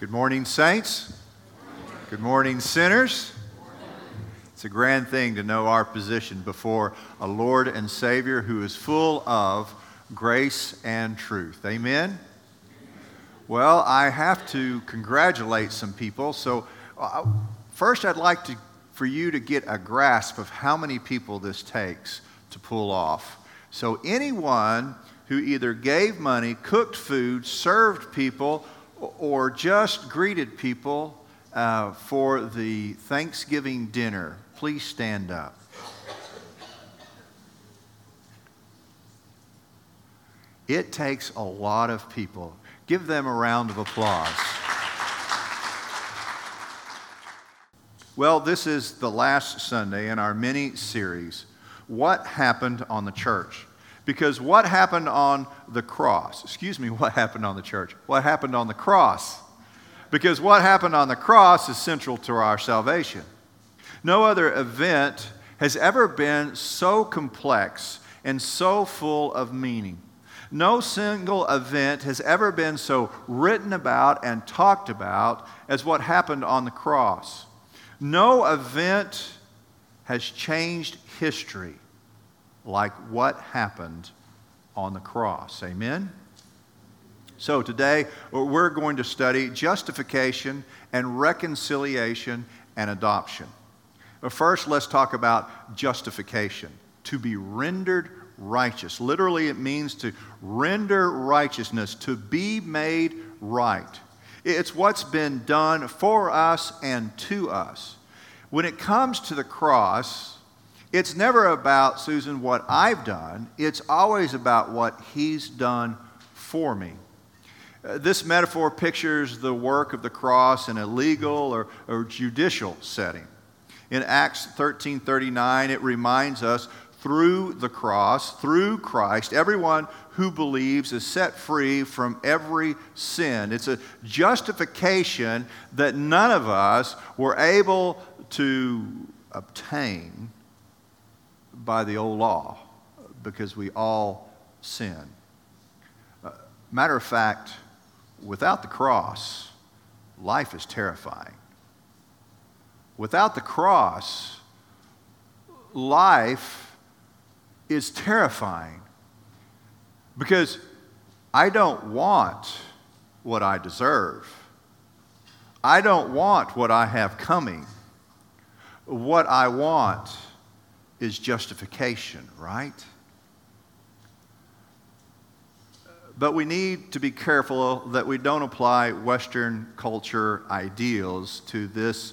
Good morning, saints. Good morning, sinners. It's a grand thing to know our position before a Lord and Savior who is full of grace and truth. Amen? Well, I have to congratulate some people. So, uh, first, I'd like to, for you to get a grasp of how many people this takes to pull off. So, anyone who either gave money, cooked food, served people, or just greeted people uh, for the Thanksgiving dinner, please stand up. It takes a lot of people. Give them a round of applause. Well, this is the last Sunday in our mini series, What Happened on the Church? Because what happened on the cross, excuse me, what happened on the church? What happened on the cross? Because what happened on the cross is central to our salvation. No other event has ever been so complex and so full of meaning. No single event has ever been so written about and talked about as what happened on the cross. No event has changed history like what happened on the cross. Amen? So today we're going to study justification and reconciliation and adoption. But first, let's talk about justification. To be rendered righteous. Literally, it means to render righteousness, to be made right. It's what's been done for us and to us. When it comes to the cross, it's never about, Susan, what I've done. It's always about what He's done for me. Uh, this metaphor pictures the work of the cross in a legal or, or judicial setting. In Acts 13:39, it reminds us through the cross, through Christ, everyone who believes is set free from every sin. It's a justification that none of us were able to obtain by the old law because we all sin. Uh, matter of fact, without the cross, life is terrifying. Without the cross, life is terrifying because I don't want what I deserve. I don't want what I have coming. What I want is justification, right? But we need to be careful that we don't apply Western culture ideals to this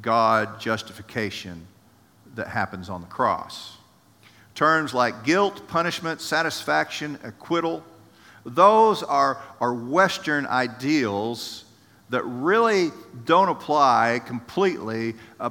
God justification that happens on the cross. Terms like guilt, punishment, satisfaction, acquittal, those are, are Western ideals that really don't apply completely uh,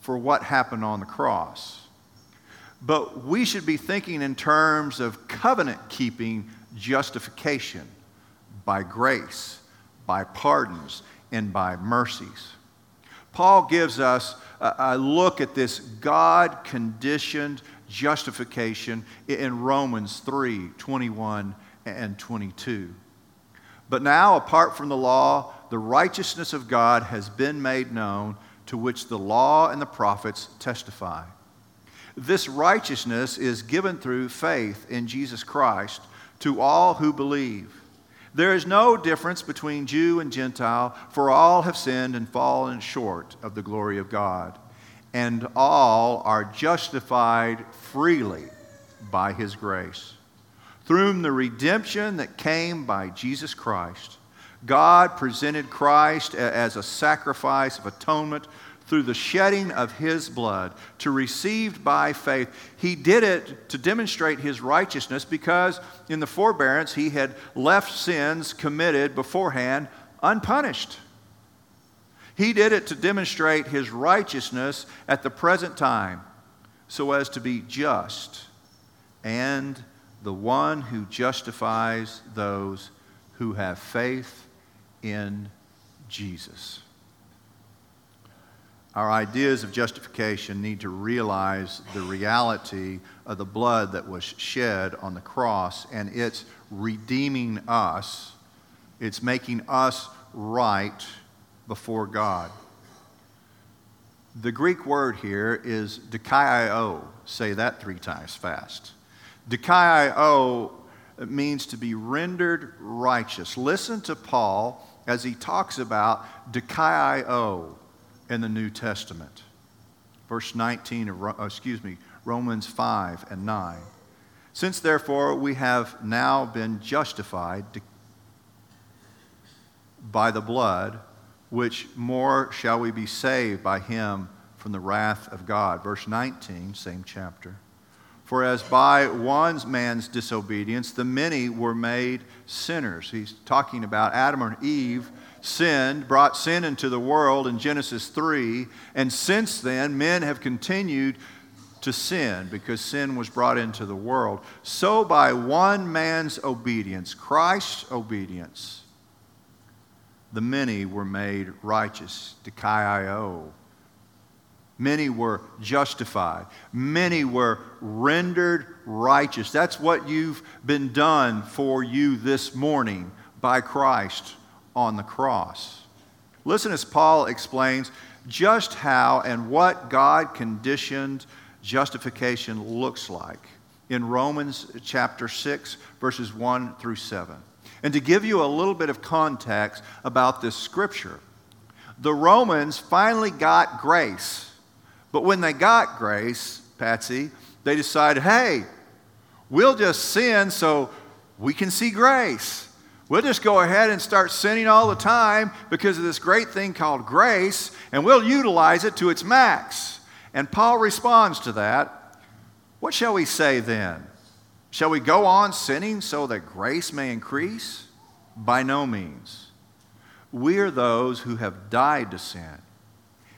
for what happened on the cross. But we should be thinking in terms of covenant keeping justification by grace, by pardons, and by mercies. Paul gives us a, look at this God conditioned justification in Romans 3 21 and 22. But now, apart from the law, the righteousness of God has been made known, to which the law and the prophets testify. This righteousness is given through faith in Jesus Christ to all who believe. There is no difference between Jew and Gentile, for all have sinned and fallen short of the glory of God, and all are justified freely by his grace. Through the redemption that came by Jesus Christ, God presented Christ as a sacrifice of atonement through the shedding of his blood to receive by faith. He did it to demonstrate his righteousness because in the forbearance he had left sins committed beforehand unpunished. He did it to demonstrate his righteousness at the present time so as to be just and the one who justifies those who have faith in Jesus. Our ideas of justification need to realize the reality of the blood that was shed on the cross and it's redeeming us. It's making us right before God. The Greek word here is dikaio. Say that three times fast. Dikaio means to be rendered righteous. Listen to Paul as he talks about dikaio in the New Testament. Verse 19 of, uh, excuse me, Romans 5 and 9. Since therefore we have now been justified by the blood, which more shall we be saved by him from the wrath of God. Verse 19, same chapter. For as by one man's disobedience the many were made sinners. He's talking about Adam and Eve sinned, brought sin into the world in Genesis 3, and since then men have continued to sin because sin was brought into the world. So by one man's obedience, Christ's obedience, the many were made righteous. Many were justified. Many were rendered righteous. That's what you've been done for you this morning by Christ on the cross. Listen as Paul explains just how and what God conditioned justification looks like in Romans chapter 6, verses 1 through 7. And to give you a little bit of context about this scripture, the Romans finally got grace. But when they got grace, Patsy, they decided, hey, we'll just sin so we can see grace. We'll just go ahead and start sinning all the time because of this great thing called grace, and we'll utilize it to its max. And Paul responds to that. What shall we say then? Shall we go on sinning so that grace may increase? By no means. We are those who have died to sin.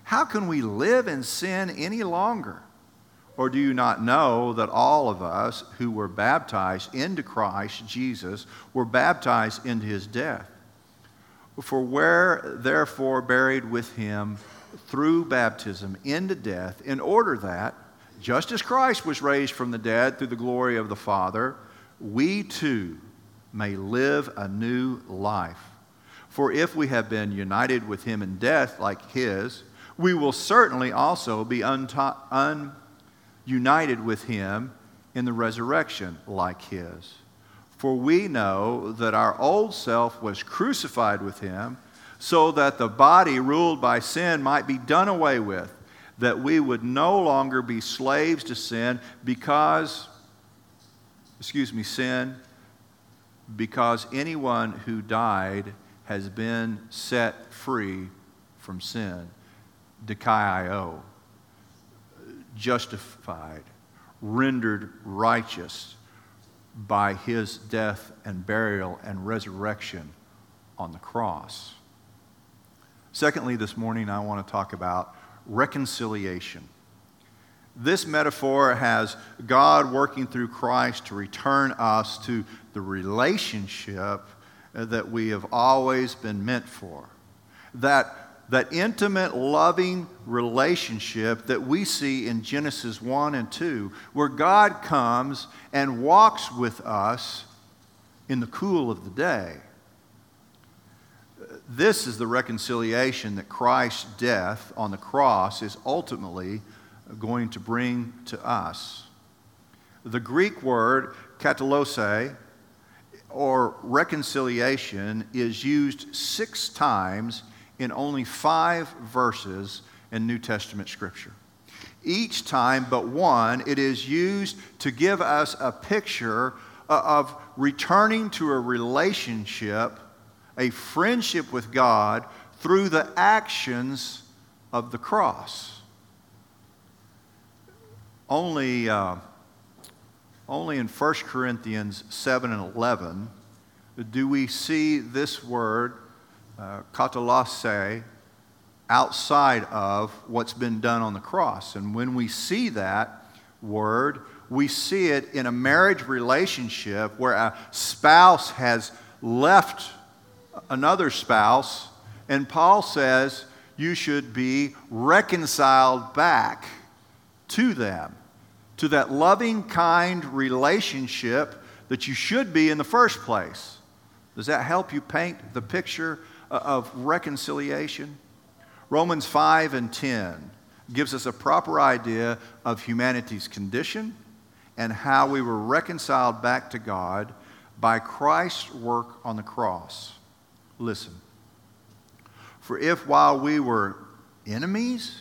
How can we live in sin any longer? Or do you not know that all of us who were baptized into Christ Jesus were baptized into his death? For where therefore buried with him through baptism into death, in order that, just as Christ was raised from the dead through the glory of the Father, we too may live a new life. For if we have been united with him in death like his, we will certainly also be unta- ununited with him in the resurrection like his. For we know that our old self was crucified with him so that the body ruled by sin might be done away with that we would no longer be slaves to sin because, excuse me, sin, because anyone who died has been set free from sin. Dikaio, justified, rendered righteous by his death and burial and resurrection on the cross. Secondly, this morning I want to talk about reconciliation. This metaphor has God working through Christ to return us to the relationship that we have always been meant for. That, that intimate, loving relationship that we see in Genesis 1 and 2, where God comes and walks with us in the cool of the day. This is the reconciliation that Christ's death on the cross is ultimately going to bring to us. The Greek word katalose, or reconciliation, is used six times in only five verses in New Testament Scripture. Each time but one, it is used to give us a picture of returning to a relationship a friendship with God through the actions of the cross. Only, uh, only in 1 Corinthians 7 and 11 do we see this word, uh, katalase, outside of what's been done on the cross. And when we see that word, we see it in a marriage relationship where a spouse has left another spouse, and Paul says you should be reconciled back to them, to that loving, kind relationship that you should be in the first place. Does that help you paint the picture Uh, of reconciliation? Romans 5 and 10 gives us a proper idea of humanity's condition and how we were reconciled back to God by Christ's work on the cross. Listen. For if while we were enemies,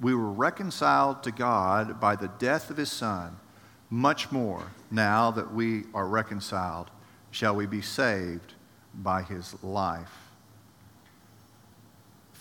we were reconciled to God by the death of his Son, much more, now that we are reconciled, shall we be saved by his life.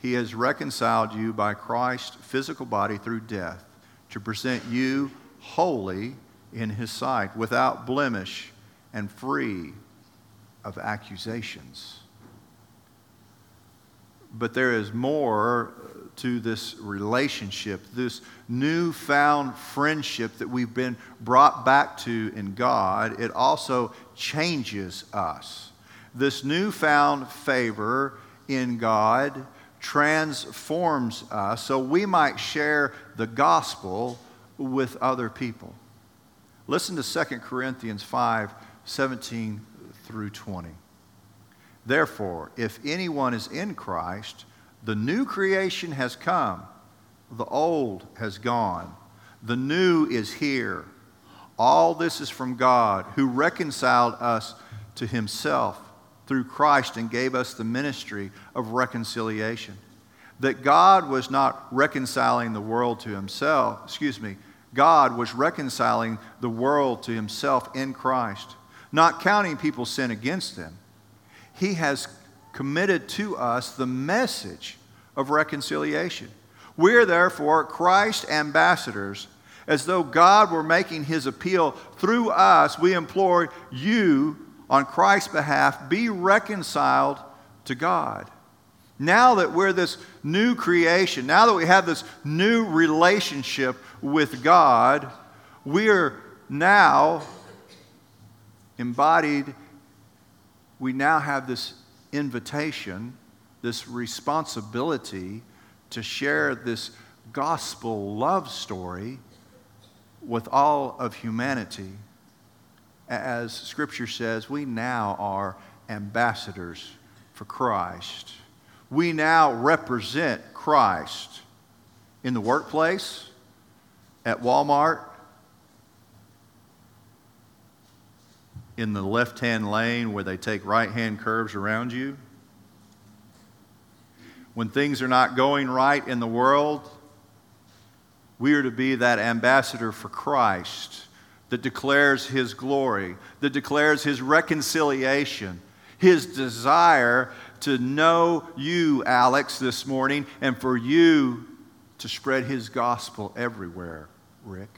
he has reconciled you by Christ's physical body through death to present you holy in his sight, without blemish and free of accusations. But there is more to this relationship, this newfound friendship that we've been brought back to in God. It also changes us. This newfound favor in God transforms us so we might share the gospel with other people. Listen to 2 Corinthians 5 17 through 20. Therefore, if anyone is in Christ, the new creation has come, the old has gone, the new is here. All this is from God, who reconciled us to himself through Christ and gave us the ministry of reconciliation. That God was not reconciling the world to himself, excuse me, God was reconciling the world to himself in Christ, not counting people's sin against them. He has committed to us the message of reconciliation. We're therefore Christ's ambassadors. As though God were making his appeal through us, we implore you on Christ's behalf be reconciled to God. Now that we're this new creation, now that we have this new relationship with God, we're now embodied, we now have this invitation, this responsibility to share this gospel love story with all of humanity. As Scripture says, we now are ambassadors for Christ we now represent Christ in the workplace, at Walmart, in the left hand lane where they take right hand curves around you. When things are not going right in the world, we are to be that ambassador for Christ that declares his glory, that declares his reconciliation, his desire to know you, Alex, this morning, and for you to spread his gospel everywhere, Rick.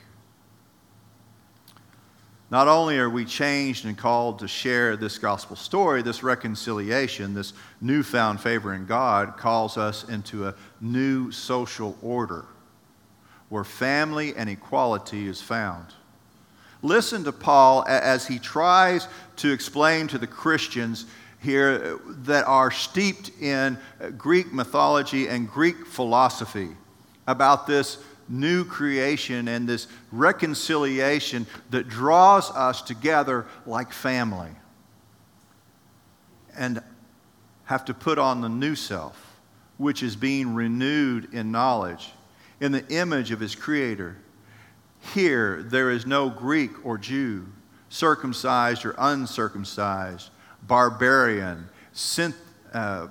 Not only are we changed and called to share this gospel story, this reconciliation, this newfound favor in God calls us into a new social order where family and equality is found. Listen to Paul as he tries to explain to the Christians here that are steeped in Greek mythology and Greek philosophy about this new creation and this reconciliation that draws us together like family and have to put on the new self, which is being renewed in knowledge in the image of his creator. Here, there is no Greek or Jew, circumcised or uncircumcised barbarian, synth, uh,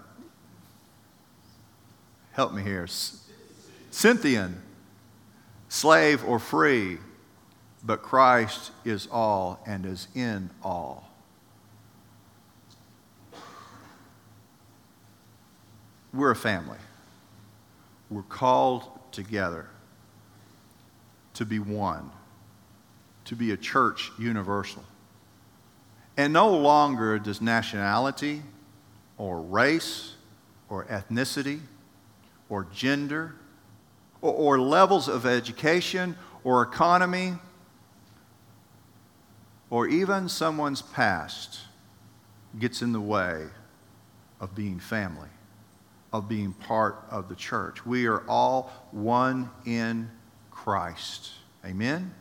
help me here, Scythian, slave or free, but Christ is all and is in all. We're a family. We're called together to be one, to be a church universal. And no longer does nationality or race or ethnicity or gender or, or levels of education or economy or even someone's past gets in the way of being family, of being part of the church. We are all one in Christ. Amen?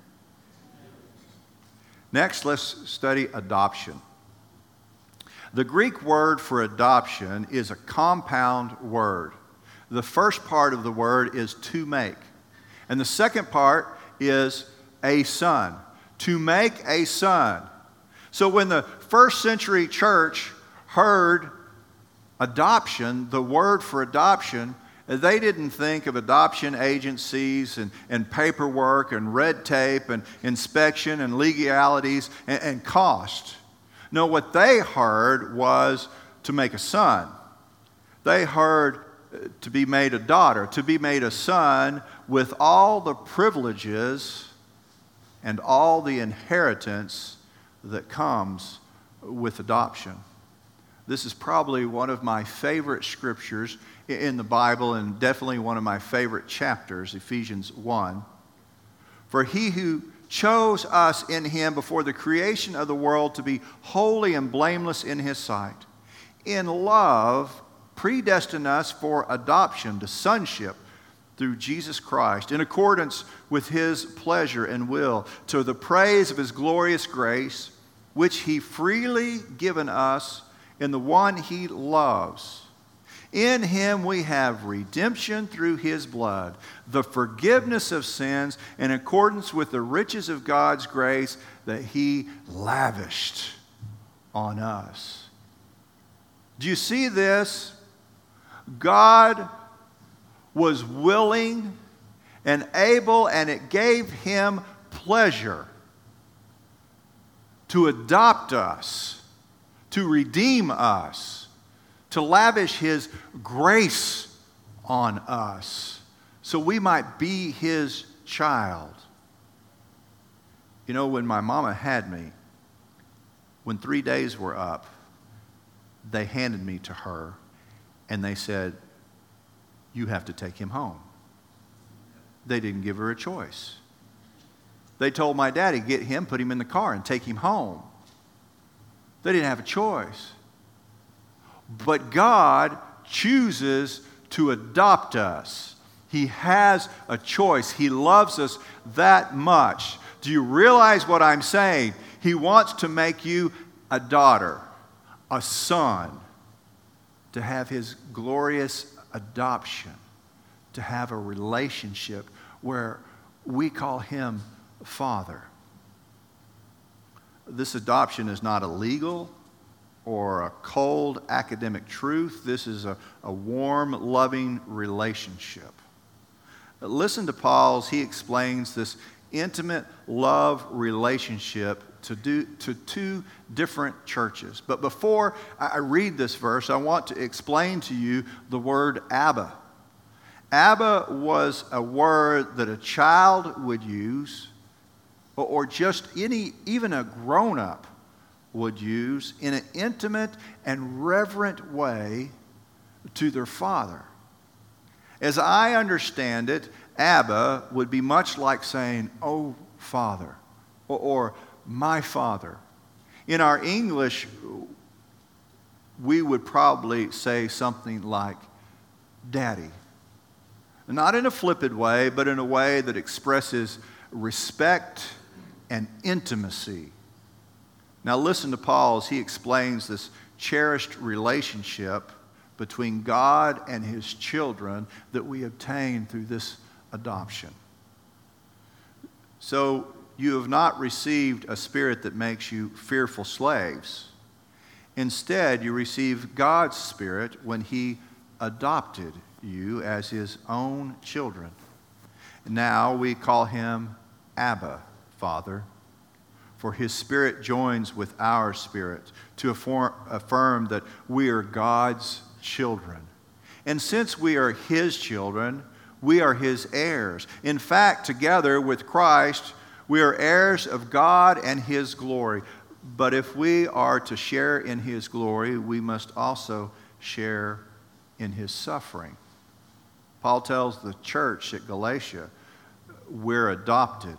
Next, let's study adoption. The Greek word for adoption is a compound word. The first part of the word is to make, and the second part is a son. To make a son. So when the first century church heard adoption, the word for adoption, they didn't think of adoption agencies and, and paperwork and red tape and inspection and legalities and, and cost. No, what they heard was to make a son. They heard uh, to be made a daughter, to be made a son with all the privileges and all the inheritance that comes with adoption. This is probably one of my favorite scriptures in the Bible and definitely one of my favorite chapters, Ephesians 1. For he who chose us in him before the creation of the world to be holy and blameless in his sight, in love predestined us for adoption to sonship through Jesus Christ, in accordance with his pleasure and will, to the praise of his glorious grace, which he freely given us in the one he loves. In him we have redemption through his blood, the forgiveness of sins in accordance with the riches of God's grace that he lavished on us. Do you see this? God was willing and able, and it gave him pleasure to adopt us to redeem us, to lavish His grace on us, so we might be His child. You know, when my mama had me, when three days were up, they handed me to her and they said, You have to take him home. They didn't give her a choice. They told my daddy, Get him, put him in the car, and take him home. They didn't have a choice. But God chooses to adopt us. He has a choice. He loves us that much. Do you realize what I'm saying? He wants to make you a daughter, a son, to have his glorious adoption, to have a relationship where we call him Father this adoption is not a legal or a cold academic truth. This is a, a warm, loving relationship. Listen to Paul's, he explains this intimate love relationship to, do, to two different churches. But before I read this verse, I want to explain to you the word Abba. Abba was a word that a child would use or just any, even a grown up would use in an intimate and reverent way to their father. As I understand it, Abba would be much like saying, Oh, Father, or, or My Father. In our English, we would probably say something like, Daddy. Not in a flippant way, but in a way that expresses respect and intimacy. Now, listen to Paul as he explains this cherished relationship between God and his children that we obtain through this adoption. So, you have not received a spirit that makes you fearful slaves. Instead, you receive God's spirit when he adopted you as his own children. Now we call him Abba, Father. For his spirit joins with our spirit to affirm that we are God's children. And since we are his children, we are his heirs. In fact, together with Christ, we are heirs of God and his glory. But if we are to share in his glory, we must also share in his suffering. Paul tells the church at Galatia, we're adopted,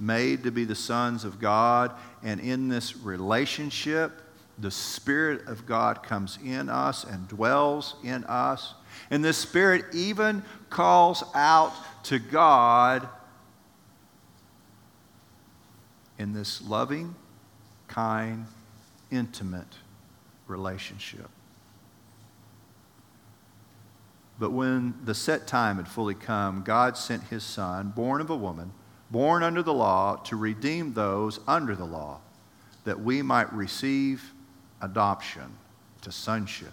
made to be the sons of God, and in this relationship, the Spirit of God comes in us and dwells in us. And this Spirit even calls out to God in this loving, kind, intimate relationship. But when the set time had fully come, God sent his Son, born of a woman, born under the law, to redeem those under the law, that we might receive adoption to sonship.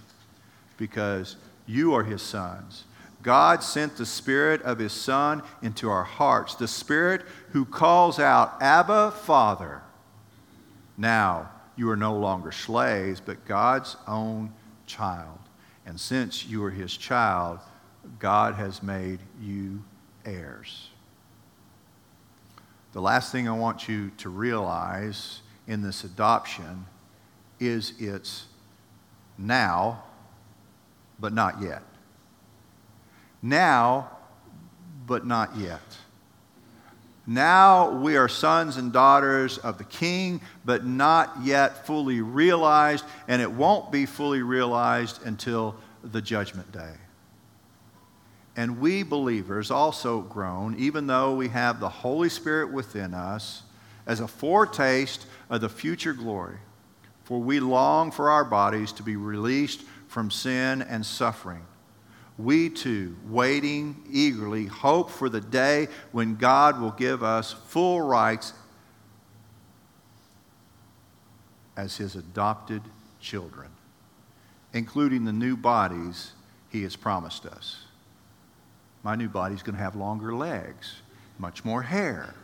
Because you are his sons. God sent the Spirit of his Son into our hearts, the Spirit who calls out, Abba, Father. Now you are no longer slaves, but God's own child. And since you are his child, God has made you heirs. The last thing I want you to realize in this adoption is it's now, but not yet. Now, but not yet. Now we are sons and daughters of the King, but not yet fully realized, and it won't be fully realized until the judgment day. And we believers also groan, even though we have the Holy Spirit within us, as a foretaste of the future glory. For we long for our bodies to be released from sin and suffering we too, waiting eagerly, hope for the day when God will give us full rights as His adopted children, including the new bodies He has promised us. My new body's going to have longer legs, much more hair.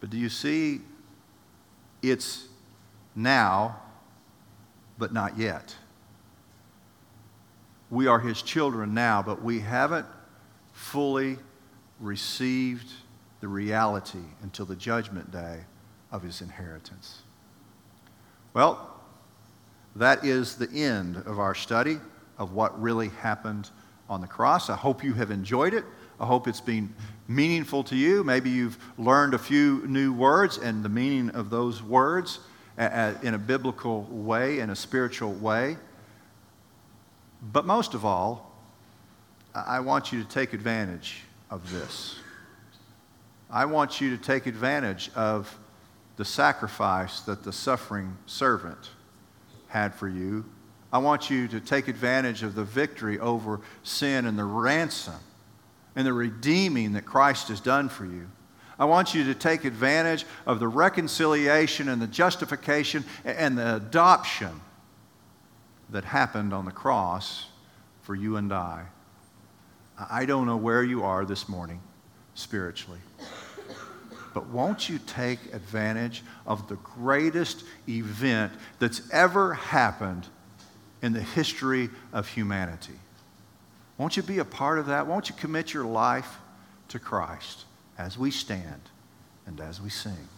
But do you see? It's now, but not yet we are his children now, but we haven't fully received the reality until the judgment day of his inheritance. Well, that is the end of our study of what really happened on the cross. I hope you have enjoyed it. I hope it's been meaningful to you. Maybe you've learned a few new words and the meaning of those words in a biblical way, in a spiritual way. But most of all, I want you to take advantage of this. I want you to take advantage of the sacrifice that the suffering servant had for you. I want you to take advantage of the victory over sin and the ransom and the redeeming that Christ has done for you. I want you to take advantage of the reconciliation and the justification and the adoption that happened on the cross for you and I. I don't know where you are this morning spiritually, but won't you take advantage of the greatest event that's ever happened in the history of humanity? Won't you be a part of that? Won't you commit your life to Christ as we stand and as we sing?